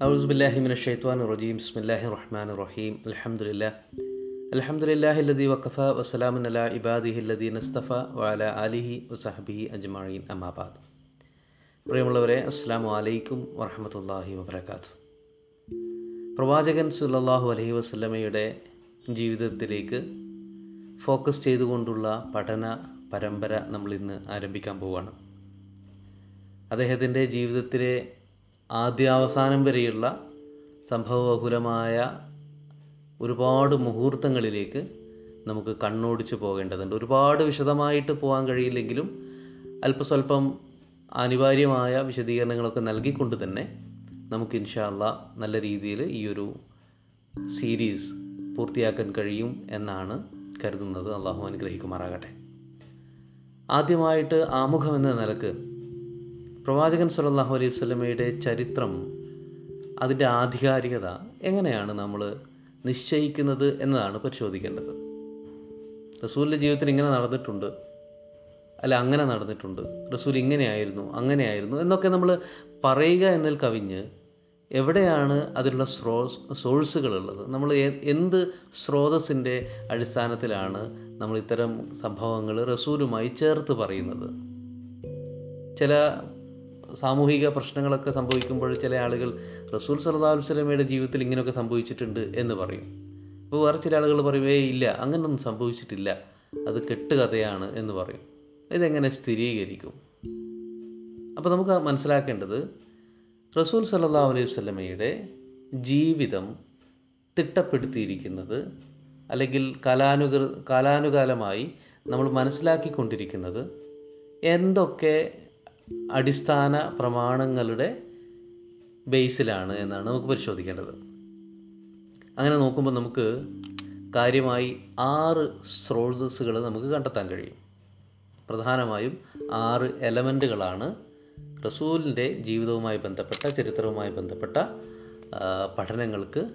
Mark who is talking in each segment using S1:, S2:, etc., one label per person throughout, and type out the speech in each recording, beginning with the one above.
S1: أعوذ بالله من الشيطان الرجيم بسم الله الرحمن الرحيم الحمد لله الحمد لله الذي وكفى وسلام على عباده الذين اصطفى وعلى آله وصحبه أجمعين أما بعد പ്രിയമുള്ളവരെ അസ്സാമു അലൈക്കും വറഹമത്തല്ലാഹി വബർക്കാത്തു പ്രവാചകൻ സുല്ലാഹു അലഹി വസ്ലമയുടെ ജീവിതത്തിലേക്ക് ഫോക്കസ് ചെയ്തുകൊണ്ടുള്ള പഠന പരമ്പര നമ്മൾ ഇന്ന് ആരംഭിക്കാൻ പോവുകയാണ് അദ്ദേഹത്തിൻ്റെ ജീവിതത്തിലെ ആദ്യാവസാനം വരെയുള്ള സംഭവബഹുലമായ ഒരുപാട് മുഹൂർത്തങ്ങളിലേക്ക് നമുക്ക് കണ്ണോടിച്ച് പോകേണ്ടതുണ്ട്. ഒരുപാട് വിശദമായിട്ട് പോകാൻ കഴിയില്ലെങ്കിലും അല്പസ്വല്പം അനിവാര്യമായ വിശദീകരണങ്ങളൊക്കെ നൽകിക്കൊണ്ട് തന്നെ നമുക്ക് ഇൻഷാല്ല നല്ല രീതിയിൽ ഈ ഒരു സീരീസ് പൂർത്തിയാക്കാൻ കഴിയും എന്നാണ് കരുതുന്നത്. അള്ളാഹു അനുഗ്രഹിക്കുമാറാകട്ടെ. ആദ്യമായിട്ട് ആമുഖം എന്ന നിലയ്ക്ക് പ്രവാചകൻ സല്ലല്ലാഹു അലൈഹി വസല്ലമയുടെ ചരിത്രം അതിന്റെ ആധികാരികത എങ്ങനെയാണ് നമ്മൾ നിശ്ചയിക്കുന്നത് എന്നതാണ് പരിശോധിക്കേണ്ടത്. റസൂലിന്റെ ജീവിതത്തിൽ ഇങ്ങനെ നടന്നിട്ടുണ്ട് അല്ല അങ്ങനെ നടന്നിട്ടുണ്ട് റസൂൽ ഇങ്ങനെയായിരുന്നു അങ്ങനെയായിരുന്നു എന്നൊക്കെ നമ്മൾ പറയുക എന്നതിൽ കവിഞ്ഞ് എവിടെയാണ് അതിലുള്ള സ്രോ സോഴ്സുകളുള്ളത് നമ്മൾ എന്ത് സ്രോതസ്സിന്റെ അടിസ്ഥാനത്തിലാണ് നമ്മൾ ഇത്തരം സംഭവങ്ങൾ റസൂലുമായി ചേർത്ത് പറയുന്നത്? ചില സാമൂഹിക പ്രശ്നങ്ങളൊക്കെ സംഭവിക്കുമ്പോൾ ചില ആളുകൾ റസൂൽ സല്ലല്ലാഹു അലൈഹി വസല്ലമയുടെ ജീവിതത്തിൽ ഇങ്ങനെയൊക്കെ സംഭവിച്ചിട്ടുണ്ട് എന്ന് പറയും. അപ്പോൾ വേറെ ചില ആളുകൾ പറയും ഏ ഇല്ല അങ്ങനൊന്നും സംഭവിച്ചിട്ടില്ല. അത് കെട്ടുകഥയാണ് എന്ന് പറയും. ഇതെങ്ങനെ സ്ഥിരീകരിക്കും? അപ്പോൾ നമുക്ക് മനസ്സിലാക്കേണ്ടത് റസൂൽ സല്ലല്ലാഹു അലൈഹി വസല്ലമയുടെ ജീവിതം തിട്ടപ്പെടുത്തിയിരിക്കുന്നത് അല്ലെങ്കിൽ കാലാനുഗ കാലാനുകാലമായി നമ്മൾ മനസ്സിലാക്കിക്കൊണ്ടിരിക്കുന്നത് എന്തൊക്കെ അടിസ്ഥാന പ്രമാണങ്ങളുടെ ബേസിലാണ് എന്നാണ് നമുക്ക് പരിശോധിക്കേണ്ടത്. അങ്ങനെ നോക്കുമ്പോൾ നമുക്ക് കാര്യമായി ആറ് സ്രോതസ്സുകൾ നമുക്ക് കണ്ടെത്താൻ കഴിയും. പ്രധാനമായും ആറ് എലമെന്റുകളാണ് റസൂലിന്റെ ജീവിതവുമായി ബന്ധപ്പെട്ട ചരിത്രവുമായി ബന്ധപ്പെട്ട പഠനങ്ങൾക്ക്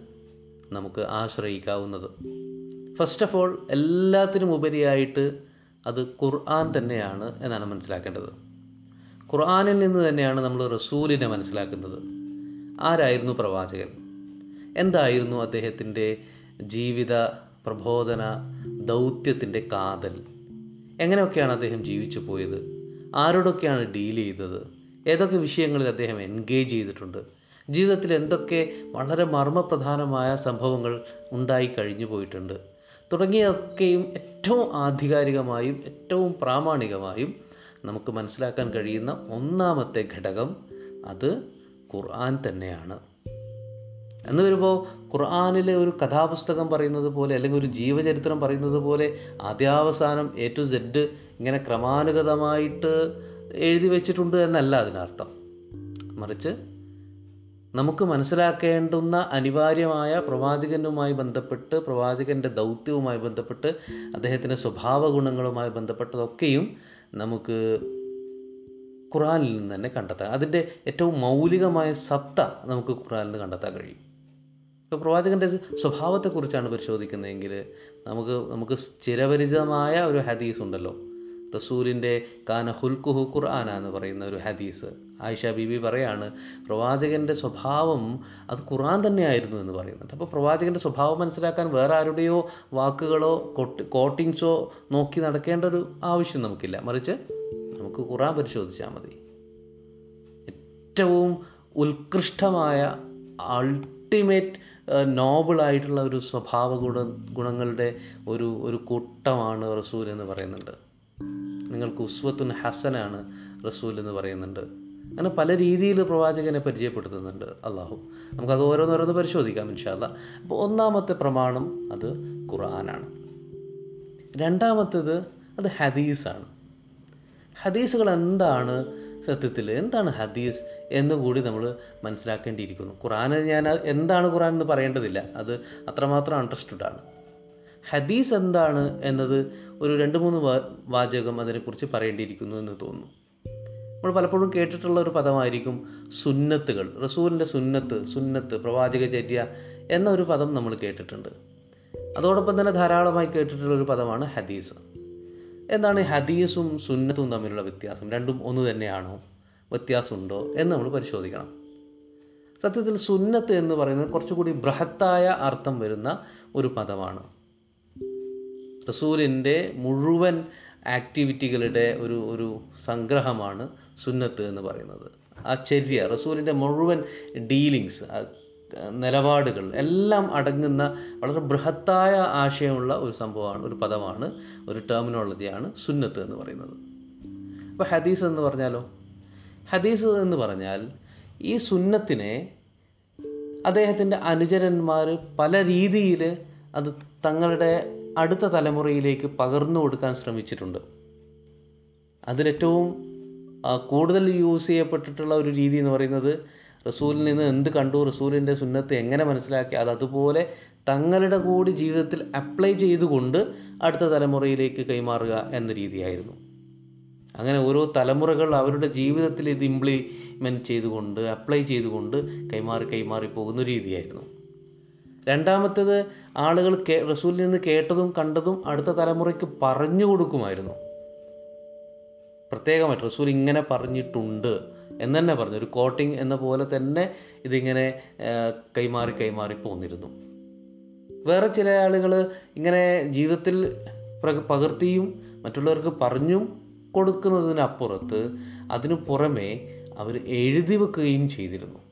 S1: നമുക്ക് ആശ്രയിക്കാവുന്നത്. ഫസ്റ്റ് ഓഫ് ഓൾ എല്ലാത്തിനും ഉപരിയായിട്ട് അത് ഖുർആൻ തന്നെയാണ് എന്നാണ് മനസ്സിലാക്കേണ്ടത്. ഖുർആനിൽ നിന്ന് തന്നെയാണ് നമ്മൾ റസൂലിനെ മനസ്സിലാക്കുന്നത്. ആരായിരുന്നു പ്രവാചകൻ? എന്തായിരുന്നു അദ്ദേഹത്തിന്റെ ജീവിത പ്രബോധന ദൗത്യത്തിന്റെ കാതൽ? എങ്ങനെയൊക്കെയാണ് അദ്ദേഹം ജീവിച്ചു പോയത്? ആരോടൊക്കെയാണ് ഡീൽ ചെയ്തത്? ഏതൊക്കെ വിഷയങ്ങളിൽ അദ്ദേഹം എൻഗേജ് ചെയ്തിട്ടുണ്ട്? ജീവിതത്തിൽ എന്തൊക്കെ വളരെ മർമ്മപ്രധാനമായ സംഭവങ്ങൾ ഉണ്ടായി കഴിഞ്ഞു പോയിട്ടുണ്ട്? തുടങ്ങിയൊക്കെയും ഏറ്റവും ആധികാരികമായും ഏറ്റവും പ്രാമാണികമായും നമുക്ക് മനസ്സിലാക്കാൻ കഴിയുന്ന ഒന്നാമത്തെ ഘടകം അത് ഖുർആൻ തന്നെയാണ്. എന്ന് വരുമ്പോൾ ഖുർആാനിലെ ഒരു കഥാപുസ്തകം പറയുന്നത് പോലെ അല്ലെങ്കിൽ ഒരു ജീവചരിത്രം പറയുന്നത് പോലെ ആദ്യാവസാനം എ ടു സെഡ് ഇങ്ങനെ ക്രമാനുഗതമായിട്ട് എഴുതി വെച്ചിട്ടുണ്ട് എന്നല്ല അതിനർത്ഥം. മറിച്ച് നമുക്ക് മനസ്സിലാക്കേണ്ടുന്ന അനിവാര്യമായ പ്രവാചകനുമായി ബന്ധപ്പെട്ട് പ്രവാചകന്റെ ദൗത്യവുമായി ബന്ധപ്പെട്ട് അദ്ദേഹത്തിന്റെ സ്വഭാവ ഗുണങ്ങളുമായി ബന്ധപ്പെട്ടതൊക്കെയും നമുക്ക് ഖുറാനിൽ നിന്ന് തന്നെ കണ്ടെത്താം. അതിന്റെ ഏറ്റവും മൗലികമായ സത്ത നമുക്ക് ഖുറാനിൽ നിന്ന് കണ്ടെത്താൻ കഴിയും. ഇപ്പോൾ പ്രവാചകന്റെ സ്വഭാവത്തെക്കുറിച്ചാണ് പരിശോധിക്കുന്നതെങ്കിൽ നമുക്ക് നമുക്ക് സ്ഥിരപരിചിതമായ ഒരു ഹദീസ് ഉണ്ടല്ലോ റസൂലിന്റെ കാന ഹുൽക്കുഹു ഖുർആന എന്ന് പറയുന്ന ഒരു ഹദീസ്. ആയിഷ ബീബി പറയാണ് പ്രവാചകന്റെ സ്വഭാവം അത് ഖുറാൻ തന്നെയായിരുന്നു എന്ന് പറയുന്നത് അപ്പോൾ പ്രവാചകന്റെ സ്വഭാവം മനസ്സിലാക്കാൻ വേറെ ആരുടെയോ വാക്കുകളോ കോട്ടിങ്സോ നോക്കി നടക്കേണ്ട ഒരു ആവശ്യം നമുക്കില്ല. മറിച്ച് നമുക്ക് ഖുറാൻ പരിശോധിച്ചാൽ മതി. ഏറ്റവും ഉത്കൃഷ്ടമായ അൾട്ടിമേറ്റ് നോബിളായിട്ടുള്ള ഒരു സ്വഭാവ ഗുണ ഗുണങ്ങളുടെ ഒരു ഒരു കൂട്ടമാണ് റസൂൽ എന്ന് പറയുന്നുണ്ട്. നിങ്ങൾക്ക് ഉസ്വത്തുൻ ഹസനാണ് റസൂൽ എന്ന് പറയുന്നുണ്ട്. അങ്ങനെ പല രീതിയിൽ പ്രവാചകനെ പരിചയപ്പെടുത്തുന്നുണ്ട് അള്ളാഹു. നമുക്കത് ഓരോന്നോരോന്ന് പരിശോധിക്കാം ഇൻഷാല്ല അപ്പോൾ ഒന്നാമത്തെ പ്രമാണം അത് ഖുർആനാണ്. രണ്ടാമത്തേത് അത് ഹദീസാണ്. ഹദീസുകൾ എന്താണ് സത്യത്തിൽ? എന്താണ് ഹദീസ് എന്ന് കൂടി നമ്മൾ മനസ്സിലാക്കേണ്ടിയിരിക്കുന്നു. ഖുറാൻ ഞാൻ എന്താണ് ഖുറാൻ എന്ന് പറയേണ്ടതില്ല. അത് അത്രമാത്രം അണ്ടർസ്റ്റുഡ് ആണ്. ഹദീസ് എന്താണ് എന്നത് ഒരു രണ്ട് മൂന്ന് വാചകം അതിനെക്കുറിച്ച് പറയേണ്ടിയിരിക്കുന്നു എന്ന് തോന്നുന്നു. നമ്മൾ പലപ്പോഴും കേട്ടിട്ടുള്ള ഒരു പദമായിരിക്കും സുന്നത്തുകൾ. റസൂലിന്റെ സുന്നത്ത് സുന്നത്ത് പ്രവാചകചര്യ എന്ന ഒരു പദം നമ്മൾ കേട്ടിട്ടുണ്ട്. അതോടൊപ്പം തന്നെ ധാരാളമായി കേട്ടിട്ടുള്ള ഒരു പദമാണ് ഹദീസ്. എന്താണ് ഹദീസും സുന്നത്തും തമ്മിലുള്ള വ്യത്യാസം? രണ്ടും ഒന്ന് തന്നെയാണോ? വ്യത്യാസമുണ്ടോ? എന്ന് നമ്മൾ പരിശോധിക്കണം. സത്യത്തിൽ സുന്നത്ത് എന്ന് പറയുന്നത് കുറച്ചുകൂടി ബൃഹത്തായ അർത്ഥം വരുന്ന ഒരു പദമാണ്. റസൂലിന്റെ മുഴുവൻ ആക്ടിവിറ്റികളുടെ ഒരു ഒരു സംഗ്രഹമാണ് സുന്നത്ത് എന്ന് പറയുന്നത്. ആ ചര്യ റസൂലിന്റെ മുഴുവൻ ഡീലിങ്സ് നിലപാടുകൾ എല്ലാം അടങ്ങുന്ന വളരെ ബൃഹത്തായ ആശയമുള്ള ഒരു സംഭവമാണ് ഒരു പദമാണ് ഒരു ടെർമിനോളജിയാണ് സുന്നത്ത് എന്ന് പറയുന്നത്. അപ്പോൾ ഹദീസ് എന്ന് പറഞ്ഞാലോ? ഹദീസ് എന്ന് പറഞ്ഞാൽ ഈ സുന്നത്തിനെ അദ്ദേഹത്തിന്റെ അനുചരന്മാർ പല രീതിയിൽ അത് തങ്ങളുടെ അടുത്ത തലമുറയിലേക്ക് പകർന്നു കൊടുക്കാൻ ശ്രമിച്ചിട്ടുണ്ട്. അതിലേറ്റവും കൂടുതൽ യൂസ് ചെയ്യപ്പെട്ടിട്ടുള്ള ഒരു രീതി എന്ന് പറയുന്നത് റസൂലിൽ നിന്ന് എന്ത് കണ്ടു റസൂലിന്റെ സുന്നത്ത് എങ്ങനെ മനസ്സിലാക്കി അത് അതുപോലെ തങ്ങളുടെ കൂടി ജീവിതത്തിൽ അപ്ലൈ ചെയ്തുകൊണ്ട് അടുത്ത തലമുറയിലേക്ക് കൈമാറുക എന്ന രീതിയായിരുന്നു. അങ്ങനെ ഓരോ തലമുറകൾ അവരുടെ ജീവിതത്തിൽ ഇത് ഇംപ്ലിമെന്റ് ചെയ്തുകൊണ്ട് അപ്ലൈ ചെയ്തുകൊണ്ട് കൈമാറി കൈമാറി പോകുന്ന രീതിയായിരുന്നു. രണ്ടാമത്തേത് ആളുകൾ കേ റസൂലിൽ നിന്ന് കേട്ടതും കണ്ടതും അടുത്ത തലമുറയ്ക്ക് പറഞ്ഞു കൊടുക്കുമായിരുന്നു. പ്രത്യേകമായിട്ട് റസൂൽ ഇങ്ങനെ പറഞ്ഞിട്ടുണ്ട് എന്ന് തന്നെ പറഞ്ഞു. ഒരു കോട്ടിങ് എന്ന പോലെ തന്നെ ഇതിങ്ങനെ കൈമാറി കൈമാറി പോന്നിരുന്നു. വേറെ ചില ആളുകൾ ഇങ്ങനെ ജീവിതത്തിൽ പകർത്തിയും മറ്റുള്ളവർക്ക് പറഞ്ഞും കൊടുക്കുന്നതിനപ്പുറത്ത് അതിനു പുറമെ അവർ എഴുതി വെക്കുകയും ചെയ്തിരുന്നു.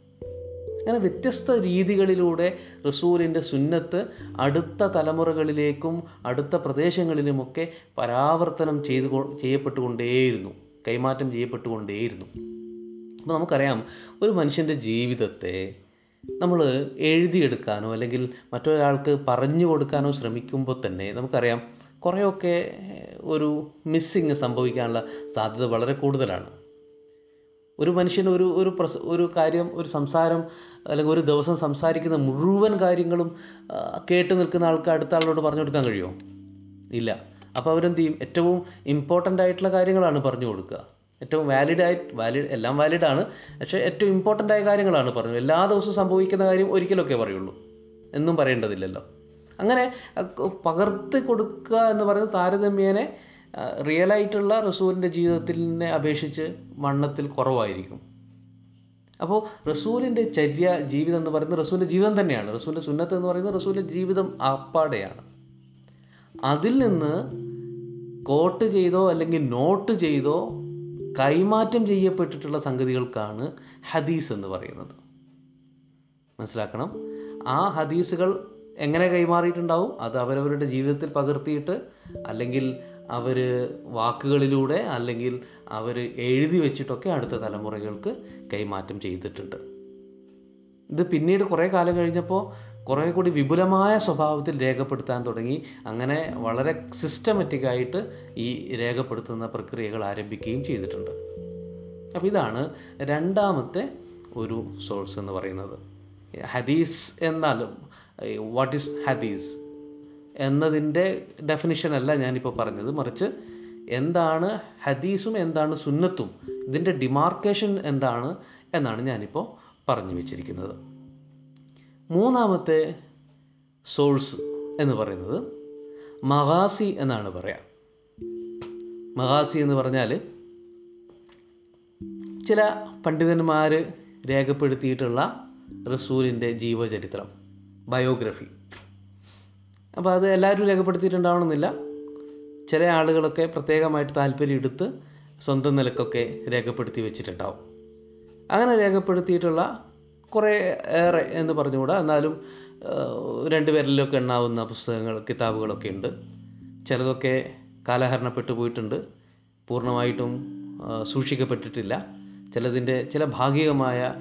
S1: അങ്ങനെ വ്യത്യസ്ത രീതികളിലൂടെ റസൂലിന്റെ സുന്നത്ത് അടുത്ത തലമുറകളിലേക്കും അടുത്ത പ്രദേശങ്ങളിലുമൊക്കെ പരാവർത്തനം ചെയ്തു ചെയ്യപ്പെട്ടുകൊണ്ടേയിരുന്നു കൈമാറ്റം ചെയ്യപ്പെട്ടുകൊണ്ടേയിരുന്നു. അപ്പോൾ നമുക്കറിയാം ഒരു മനുഷ്യന്റെ ജീവിതത്തെ നമ്മൾ എഴുതിയെടുക്കാനോ അല്ലെങ്കിൽ മറ്റൊരാൾക്ക് പറഞ്ഞു കൊടുക്കാനോ ശ്രമിക്കുമ്പോൾ തന്നെ നമുക്കറിയാം കുറേയൊക്കെ ഒരു മിസ്സിങ് സംഭവിക്കാനുള്ള സാധ്യത വളരെ കൂടുതലാണ്. ഒരു മനുഷ്യൻ ഒരു ഒരു പ്രസ ഒരു കാര്യം ഒരു സംസാരം അല്ലെങ്കിൽ ഒരു ദിവസം സംസാരിക്കുന്ന മുഴുവൻ കാര്യങ്ങളും കേട്ട് നിൽക്കുന്ന ആൾക്ക് അടുത്ത ആളോട് പറഞ്ഞു കൊടുക്കാൻ കഴിയുമോ? ഇല്ല. അപ്പോൾ അവരെന്ത് ചെയ്യും? ഏറ്റവും ഇമ്പോർട്ടന്റ് ആയിട്ടുള്ള കാര്യങ്ങളാണ് പറഞ്ഞു കൊടുക്കുക. ഏറ്റവും വാലിഡ് ആയിട്ട് വാലിഡ് എല്ലാം വാലിഡ് ആണ്. പക്ഷേ ഏറ്റവും ഇമ്പോർട്ടന്റ് ആയ കാര്യങ്ങളാണ് പറഞ്ഞത് എല്ലാ ദിവസവും സംഭവിക്കുന്ന കാര്യം ഒരിക്കലൊക്കെ പറയുള്ളൂ. എന്നും പറയേണ്ടതില്ലല്ലോ. അങ്ങനെ പകർത്തി കൊടുക്കുക എന്ന് പറയുന്നത് താരതമ്യേനെ റിയൽ ആയിട്ടുള്ള റസൂലിന്റെ ജീവിതത്തിനെ അപേക്ഷിച്ച് വണ്ണത്തിൽ കുറവായിരിക്കും. അപ്പോൾ റസൂലിന്റെ ചര്യ ജീവിതം എന്ന് പറയുന്നത് റസൂലിന്റെ ജീവിതം തന്നെയാണ്. റസൂലിന്റെ സുന്നത്ത് എന്ന് പറയുന്നത് റസൂലിന്റെ ജീവിതം അപ്പാടെയാണ് അതിൽ നിന്ന് കോട്ട് ചെയ്തോ അല്ലെങ്കിൽ നോട്ട് ചെയ്തോ കൈമാറ്റം ചെയ്യപ്പെട്ടിട്ടുള്ള സംഗതികൾക്കാണ് ഹദീസ് എന്ന് പറയുന്നത്. മനസ്സിലാക്കണം? ആ ഹദീസുകൾ എങ്ങനെ കൈമാറിയിട്ടുണ്ടാവും? അത് അവരവരുടെ ജീവിതത്തിൽ പകർത്തിയിട്ട് അല്ലെങ്കിൽ അവർ വാക്കുകളിലൂടെ അല്ലെങ്കിൽ അവർ എഴുതി വെച്ചിട്ടൊക്കെ അടുത്ത തലമുറകൾക്ക് കൈമാറ്റം ചെയ്തിട്ടുണ്ട്. ഇത് പിന്നീട് കുറേ കാലം കഴിഞ്ഞപ്പോൾ കുറേ കൂടി വിപുലമായ സ്വഭാവത്തിൽ രേഖപ്പെടുത്താൻ തുടങ്ങി. അങ്ങനെ വളരെ സിസ്റ്റമാറ്റിക്കായിട്ട് ഈ രേഖപ്പെടുത്തുന്ന പ്രക്രിയകൾ ആരംഭിക്കുകയും ചെയ്തിട്ടുണ്ട്. അപ്പോൾ ഇതാണ് രണ്ടാമത്തെ ഒരു സോഴ്സ് എന്ന് പറയുന്നത്. ഹദീസ് എന്നാലും വാട്ട് ഈസ് ഹദീസ് എന്നതിന്റെ ഡെഫിനിഷൻ അല്ല ഞാനിപ്പോൾ പറഞ്ഞത്. മറിച്ച് എന്താണ് ഹദീസും എന്താണ് സുന്നത്തും ഇതിന്റെ ഡിമാർക്കേഷൻ എന്താണ് എന്നാണ് ഞാനിപ്പോൾ പറഞ്ഞു വെച്ചിരിക്കുന്നത്. മൂന്നാമത്തെ സോഴ്സ് എന്ന് പറയുന്നത് മഹാസി എന്നാണ് പറയാം. മഹാസി എന്ന് പറഞ്ഞാൽ ചില പണ്ഡിതന്മാർ രേഖപ്പെടുത്തിയിട്ടുള്ള റസൂലിന്റെ ജീവചരിത്രം ബയോഗ്രഫി അപ്പോൾ അത് എല്ലാവരും രേഖപ്പെടുത്തിയിട്ടുണ്ടാവണമെന്നില്ല. ചില ആളുകളൊക്കെ പ്രത്യേകമായിട്ട് താല്പര്യം എടുത്ത് സ്വന്തം നിലക്കൊക്കെ രേഖപ്പെടുത്തി വെച്ചിട്ടുണ്ടാവും. അങ്ങനെ രേഖപ്പെടുത്തിയിട്ടുള്ള കുറേ ഏറെ എന്ന് പറഞ്ഞുകൂടാ. എന്നാലും രണ്ടുപേരിലൊക്കെ എണ്ണാവുന്ന പുസ്തകങ്ങൾ കിതാബുകളൊക്കെ ഉണ്ട്. ചിലതൊക്കെ കാലഹരണപ്പെട്ടു പോയിട്ടുണ്ട്. പൂർണമായിട്ടും സൂക്ഷിക്കപ്പെട്ടിട്ടില്ല. ചിലതിന്റെ ചില ഭാഗികമായ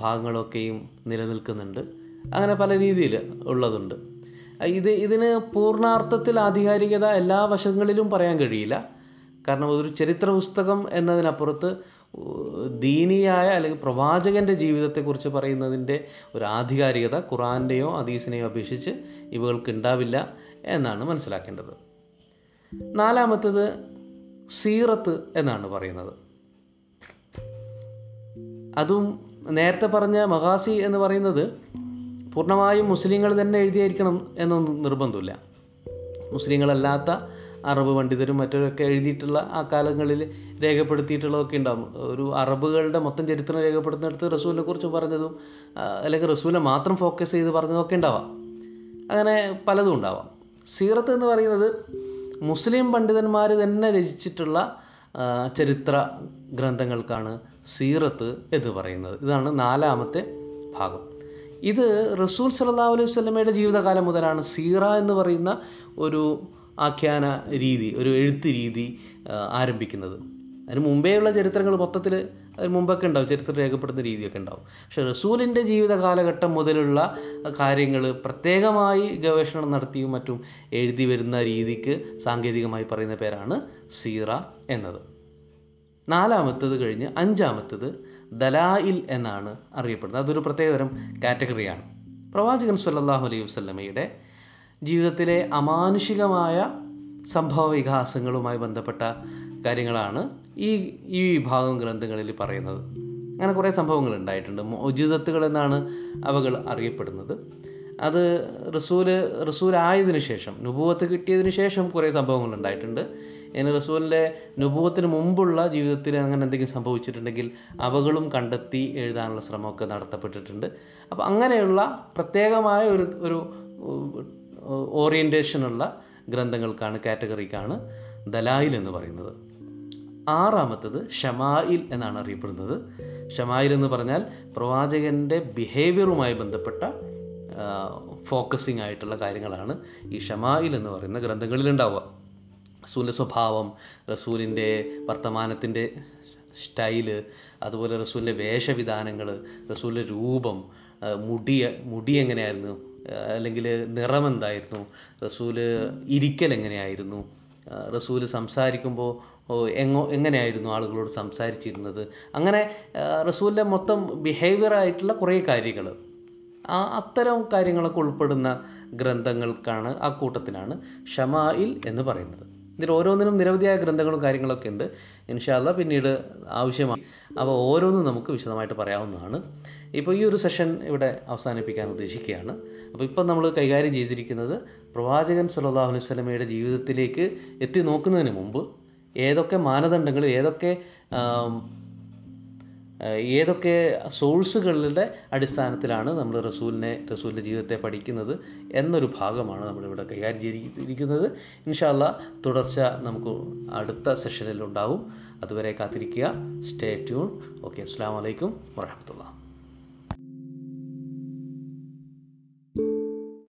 S1: ഭാഗങ്ങളൊക്കെയും നിലനിൽക്കുന്നുണ്ട്. അങ്ങനെ പല രീതിയിൽ ഉള്ളതുണ്ട്. ഇത് ഇതിന് പൂർണാർത്ഥത്തിൽ ആധികാരികത എല്ലാ വശങ്ങളിലും പറയാൻ കഴിയില്ല. കാരണം ഒരു ചരിത്ര പുസ്തകം എന്നതിനപ്പുറത്ത് ദീനിയായ അല്ലെങ്കിൽ പ്രവാചകന്റെ ജീവിതത്തെക്കുറിച്ച് പറയുന്നതിന്റെ ഒരു ആധികാരികത ഖുറാന്റെയോ അദീസിനെയോ അപേക്ഷിച്ച് ഇവകൾക്ക് ഉണ്ടാവില്ല എന്നാണ് മനസ്സിലാക്കേണ്ടത്. നാലാമത്തത് സീറത്ത് എന്നാണ് പറയുന്നത്. അതും നേരത്തെ പറഞ്ഞ മഹാസി എന്ന് പറയുന്നത് പൂർണമായും മുസ്ലിങ്ങൾ തന്നെ എഴുതിയായിരിക്കണം എന്നൊന്നും നിർബന്ധമില്ല. മുസ്ലിങ്ങളല്ലാത്ത അറബ് പണ്ഡിതരും മറ്റവരൊക്കെ എഴുതിയിട്ടുള്ള ആ കാലങ്ങളിൽ രേഖപ്പെടുത്തിയിട്ടുള്ളതൊക്കെ ഉണ്ടാകും ഒരു അറബുകളുടെ മൊത്തം ചരിത്രം രേഖപ്പെടുത്തുന്നിടത്ത് റസൂലിനെ കുറിച്ച് പറഞ്ഞതും അല്ലെങ്കിൽ റസൂലിനെ മാത്രം ഫോക്കസ് ചെയ്ത് പറഞ്ഞതൊക്കെ ഉണ്ടാവാം. അങ്ങനെ പലതും ഉണ്ടാവാം. സീറത്ത് എന്ന് പറയുന്നത് മുസ്ലിം പണ്ഡിതന്മാർ തന്നെ രചിച്ചിട്ടുള്ള ചരിത്ര ഗ്രന്ഥങ്ങൾക്കാണ് സീറത്ത് എന്ന് പറയുന്നത്. ഇതാണ് നാലാമത്തെ ഭാഗം. ഇത് റസൂൽ സല്ലല്ലാഹു അലൈഹി സ്വലമയുടെ ജീവിതകാലം മുതലാണ് സീറ എന്ന് പറയുന്ന ഒരു ആഖ്യാന രീതി ഒരു എഴുത്ത് രീതി ആരംഭിക്കുന്നത്. അതിന് മുമ്പേയുള്ള ചരിത്രങ്ങൾ മൊത്തത്തിൽ അതിന് മുമ്പൊക്കെ ഉണ്ടാവും ചരിത്രം രേഖപ്പെടുത്തുന്ന രീതിയൊക്കെ ഉണ്ടാവും. പക്ഷെ റസൂലിന്റെ ജീവിത കാലഘട്ടം മുതലുള്ള കാര്യങ്ങൾ പ്രത്യേകമായി ഗവേഷണം നടത്തിയും മറ്റും എഴുതി വരുന്ന രീതിക്ക് സാങ്കേതികമായി പറയുന്ന പേരാണ് സീറ എന്നത്. നാലാമത്തത് കഴിഞ്ഞ് അഞ്ചാമത്തത് ദലായിൽ എന്നാണ് അറിയപ്പെടുന്നത്. അതൊരു പ്രത്യേകതരം കാറ്റഗറിയാണ്. പ്രവാചകൻ സല്ലാഹു അലൈഹി വസ്ലമയുടെ ജീവിതത്തിലെ അമാനുഷികമായ സംഭവ വികാസങ്ങളുമായി ബന്ധപ്പെട്ട കാര്യങ്ങളാണ് ഈ ഈ വിഭാഗം ഗ്രന്ഥങ്ങളിൽ പറയുന്നത്. അങ്ങനെ കുറേ സംഭവങ്ങൾ ഉണ്ടായിട്ടുണ്ട്. മോജിതത്തുകൾ എന്നാണ് അവകൾ അറിയപ്പെടുന്നത്. അത് റസൂൽ റസൂലായതിനു ശേഷം നുപൂവത്ത് കിട്ടിയതിനു ശേഷം കുറേ സംഭവങ്ങൾ ഉണ്ടായിട്ടുണ്ട്. ഇനി റസൂലിന്റെ നുഭവത്തിന് മുമ്പുള്ള ജീവിതത്തിൽ അങ്ങനെ എന്തെങ്കിലും സംഭവിച്ചിട്ടുണ്ടെങ്കിൽ അവകളും കണ്ടെത്തി എഴുതാനുള്ള ശ്രമമൊക്കെ നടത്തപ്പെട്ടിട്ടുണ്ട്. അപ്പോൾ അങ്ങനെയുള്ള പ്രത്യേകമായ ഒരു ഒരു ഓറിയന്റേഷനുള്ള ഗ്രന്ഥങ്ങൾക്കാണ് കാറ്റഗറിക്കാണ് ദലായിൽ എന്ന് പറയുന്നത്. ആറാമത്തത് ഷമായിൽ എന്നാണ് അറിയപ്പെടുന്നത്. ഷമായിൽ എന്ന് പറഞ്ഞാൽ പ്രവാചകന്റെ ബിഹേവിയറുമായി ബന്ധപ്പെട്ട ഫോക്കസിങ് ആയിട്ടുള്ള കാര്യങ്ങളാണ് ഈ ഷമായിൽ എന്ന് പറയുന്ന ഗ്രന്ഥങ്ങളിൽ ഉണ്ടാവുക റസൂലിന്റെ സ്വഭാവം റസൂലിന്റെ വർത്തമാനത്തിന്റെ സ്റ്റൈൽ അതുപോലെ റസൂലിന്റെ വേഷവിധാനങ്ങൾ റസൂലിന്റെ രൂപം മുടി മുടി എങ്ങനെയായിരുന്നു അല്ലെങ്കിൽ നിറം എന്തായിരുന്നു റസൂൽ ഇരിക്കൽ എങ്ങനെയായിരുന്നു റസൂൽ സംസാരിക്കുമ്പോൾ എങ്ങോ എങ്ങനെയായിരുന്നു ആളുകളോട് സംസാരിച്ചിരുന്നത് അങ്ങനെ റസൂലിന്റെ മൊത്തം ബിഹേവിയർ ആയിട്ടുള്ള കുറേ കാര്യങ്ങൾ ആ അത്തരം കാര്യങ്ങളൊക്കെ ഉൾപ്പെടുന്ന ഗ്രന്ഥങ്ങൾക്കാണ് ആ കൂട്ടത്തിനാണ് ഷമായിൽ എന്ന് പറയുന്നത്. ഇതിൽ ഓരോന്നിനും നിരവധിയായ ഗ്രന്ഥങ്ങളും കാര്യങ്ങളൊക്കെ ഉണ്ട്. ഇൻഷാല്ല പിന്നീട് ആവശ്യമാണ് അപ്പോൾ ഓരോന്നും നമുക്ക് വിശദമായിട്ട് പറയാവുന്നതാണ്. ഇപ്പോൾ ഈ ഒരു സെഷൻ ഇവിടെ അവസാനിപ്പിക്കാൻ ഉദ്ദേശിക്കുകയാണ്. അപ്പോൾ ഇപ്പം നമ്മൾ കൈകാര്യം ചെയ്തിരിക്കുന്നത് പ്രവാചകൻ സല്ലല്ലാഹു അലൈഹി സ്വലമയുടെ ജീവിതത്തിലേക്ക് എത്തി നോക്കുന്നതിന് മുമ്പ് ഏതൊക്കെ മാനദണ്ഡങ്ങൾ ഏതൊക്കെ ഏതൊക്കെ സോഴ്സുകളുടെ അടിസ്ഥാനത്തിലാണ് നമ്മൾ റസൂലിനെ റസൂലിന്റെ ജീവിതത്തെ പഠിക്കുന്നത് എന്നൊരു ഭാഗമാണ് നമ്മളിവിടെ കൈകാര്യം ചെയ്തിരിക്കുന്നത്. ഇൻഷാല്ല തുടർച്ച നമുക്ക് അടുത്ത സെഷനിൽ ഉണ്ടാവും. അതുവരെ കാത്തിരിക്കുക. സ്റ്റേ ട്യൂൺ ഓക്കെ അസ്സാം വലൈക്കും വറഹമത്തുള്ള